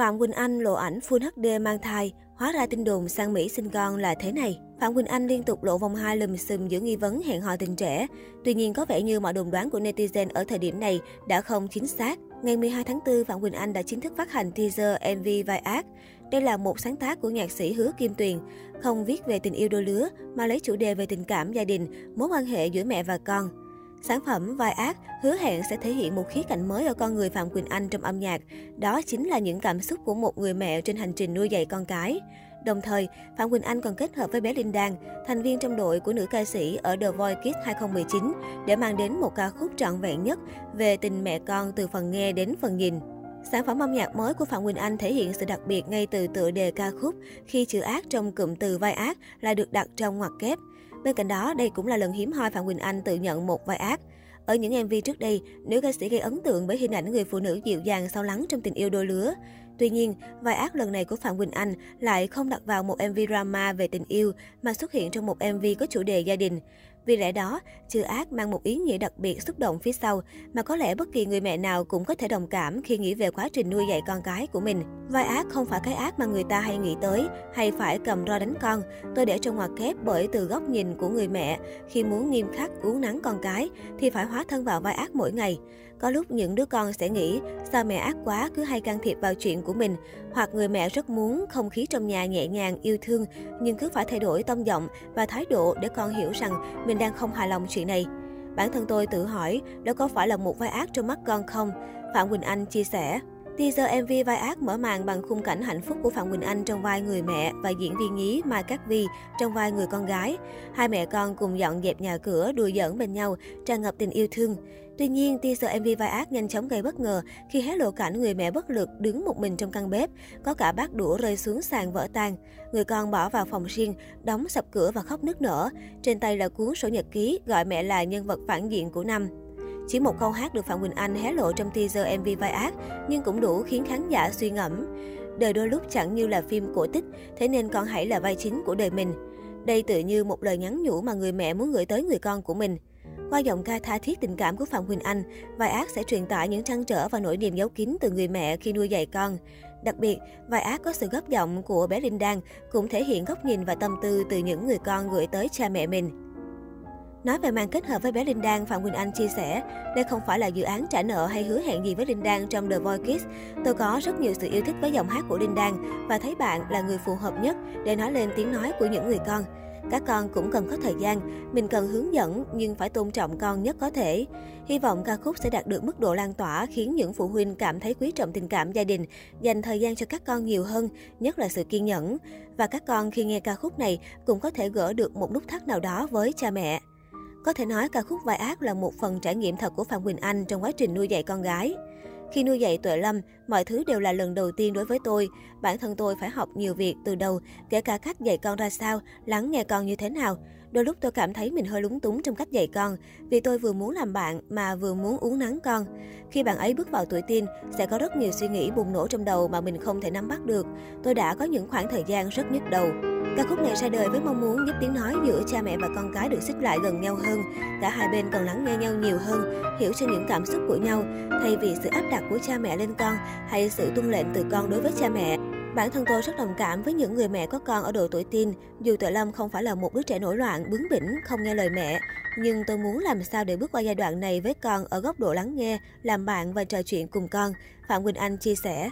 Phạm Quỳnh Anh lộ ảnh Full HD mang thai, hóa ra tin đồn sang Mỹ sinh con là thế này. Phạm Quỳnh Anh liên tục lộ vòng hai lùm xùm giữa nghi vấn hẹn hò tình trẻ. Tuy nhiên có vẻ như mọi đồn đoán của netizen ở thời điểm này đã không chính xác. Ngày 12 tháng 4, Phạm Quỳnh Anh đã chính thức phát hành teaser MV Vai Ác. Đây là một sáng tác của nhạc sĩ Hứa Kim Tuyền, không viết về tình yêu đôi lứa mà lấy chủ đề về tình cảm gia đình, mối quan hệ giữa mẹ và con. Sản phẩm Vai Ác hứa hẹn sẽ thể hiện một khía cạnh mới ở con người Phạm Quỳnh Anh trong âm nhạc. Đó chính là những cảm xúc của một người mẹ trên hành trình nuôi dạy con cái. Đồng thời, Phạm Quỳnh Anh còn kết hợp với bé Linh Đan, thành viên trong đội của nữ ca sĩ ở The Voice Kids 2019 để mang đến một ca khúc trọn vẹn nhất về tình mẹ con từ phần nghe đến phần nhìn. Sản phẩm âm nhạc mới của Phạm Quỳnh Anh thể hiện sự đặc biệt ngay từ tựa đề ca khúc khi chữ ác trong cụm từ vai ác lại được đặt trong ngoặc kép. Bên cạnh đó, đây cũng là lần hiếm hoi Phạm Quỳnh Anh tự nhận một vai ác. Ở những MV trước đây, nữ ca sĩ gây ấn tượng bởi hình ảnh người phụ nữ dịu dàng sâu lắng trong tình yêu đôi lứa. Tuy nhiên, vai ác lần này của Phạm Quỳnh Anh lại không đặt vào một MV drama về tình yêu mà xuất hiện trong một MV có chủ đề gia đình. Vì lẽ đó, chữ ác mang một ý nghĩa đặc biệt xúc động phía sau mà có lẽ bất kỳ người mẹ nào cũng có thể đồng cảm khi nghĩ về quá trình nuôi dạy con cái của mình. Vai ác không phải cái ác mà người ta hay nghĩ tới, hay phải cầm roi đánh con. Tôi để trong ngoặc kép bởi từ góc nhìn của người mẹ, khi muốn nghiêm khắc uốn nắng con cái thì phải hóa thân vào vai ác mỗi ngày. Có lúc những đứa con sẽ nghĩ sao mẹ ác quá cứ hay can thiệp vào chuyện của mình, hoặc người mẹ rất muốn không khí trong nhà nhẹ nhàng, yêu thương nhưng cứ phải thay đổi tông giọng và thái độ để con hiểu rằng mình đang không hài lòng chuyện này. Bản thân tôi tự hỏi, đó có phải là một vai ác trong mắt con không? Phạm Quỳnh Anh chia sẻ. Teaser MV vai ác mở màn bằng khung cảnh hạnh phúc của Phạm Quỳnh Anh trong vai người mẹ và diễn viên nhí Mai Cát Vi trong vai người con gái. Hai mẹ con cùng dọn dẹp nhà cửa, đùa giỡn bên nhau, tràn ngập tình yêu thương. Tuy nhiên, teaser MV vai ác nhanh chóng gây bất ngờ khi hé lộ cảnh người mẹ bất lực đứng một mình trong căn bếp, có cả bát đũa rơi xuống sàn vỡ tan. Người con bỏ vào phòng riêng, đóng sập cửa và khóc nức nở. Trên tay là cuốn sổ nhật ký gọi mẹ là nhân vật phản diện của năm. Chỉ một câu hát được Phạm Quỳnh Anh hé lộ trong teaser MV vai ác, nhưng cũng đủ khiến khán giả suy ngẫm. Đời đôi lúc chẳng như là phim cổ tích, thế nên con hãy là vai chính của đời mình. Đây tự như một lời nhắn nhủ mà người mẹ muốn gửi tới người con của mình. Qua giọng ca tha thiết tình cảm của Phạm Quỳnh Anh, vai ác sẽ truyền tải những trăn trở và nỗi niềm giấu kín từ người mẹ khi nuôi dạy con. Đặc biệt, vai ác có sự góp giọng của bé Linh Đan cũng thể hiện góc nhìn và tâm tư từ những người con gửi tới cha mẹ mình. Nói về màn kết hợp với bé Linh Đan, Phạm Quỳnh Anh chia sẻ, đây không phải là dự án trả nợ hay hứa hẹn gì với Linh Đan trong The Voice Kids. Tôi có rất nhiều sự yêu thích với giọng hát của Linh Đan và thấy bạn là người phù hợp nhất để nói lên tiếng nói của những người con. Các con cũng cần có thời gian, mình cần hướng dẫn nhưng phải tôn trọng con nhất có thể. Hy vọng ca khúc sẽ đạt được mức độ lan tỏa khiến những phụ huynh cảm thấy quý trọng tình cảm gia đình, dành thời gian cho các con nhiều hơn, nhất là sự kiên nhẫn. Và các con khi nghe ca khúc này cũng có thể gỡ được một nút thắt nào đó với cha mẹ. Có thể nói ca khúc Vai Ác là một phần trải nghiệm thật của Phạm Quỳnh Anh trong quá trình nuôi dạy con gái. Khi nuôi dạy Tuệ Lâm, mọi thứ đều là lần đầu tiên đối với tôi. Bản thân tôi phải học nhiều việc từ đầu, kể cả cách dạy con ra sao, lắng nghe con như thế nào. Đôi lúc tôi cảm thấy mình hơi lúng túng trong cách dạy con, vì tôi vừa muốn làm bạn mà vừa muốn uống nắng con. Khi bạn ấy bước vào tuổi teen, sẽ có rất nhiều suy nghĩ bùng nổ trong đầu mà mình không thể nắm bắt được. Tôi đã có những khoảng thời gian rất nhức đầu. Ca khúc này ra đời với mong muốn giúp tiếng nói giữa cha mẹ và con cái được xích lại gần nhau hơn. Cả hai bên cần lắng nghe nhau nhiều hơn, hiểu cho những cảm xúc của nhau, thay vì sự áp đặt của cha mẹ lên con hay sự tuân lệnh từ con đối với cha mẹ. Bản thân tôi rất đồng cảm với những người mẹ có con ở độ tuổi teen. Dù Tuệ Lâm không phải là một đứa trẻ nổi loạn, bướng bỉnh, không nghe lời mẹ, nhưng tôi muốn làm sao để bước qua giai đoạn này với con ở góc độ lắng nghe, làm bạn và trò chuyện cùng con. Phạm Quỳnh Anh chia sẻ.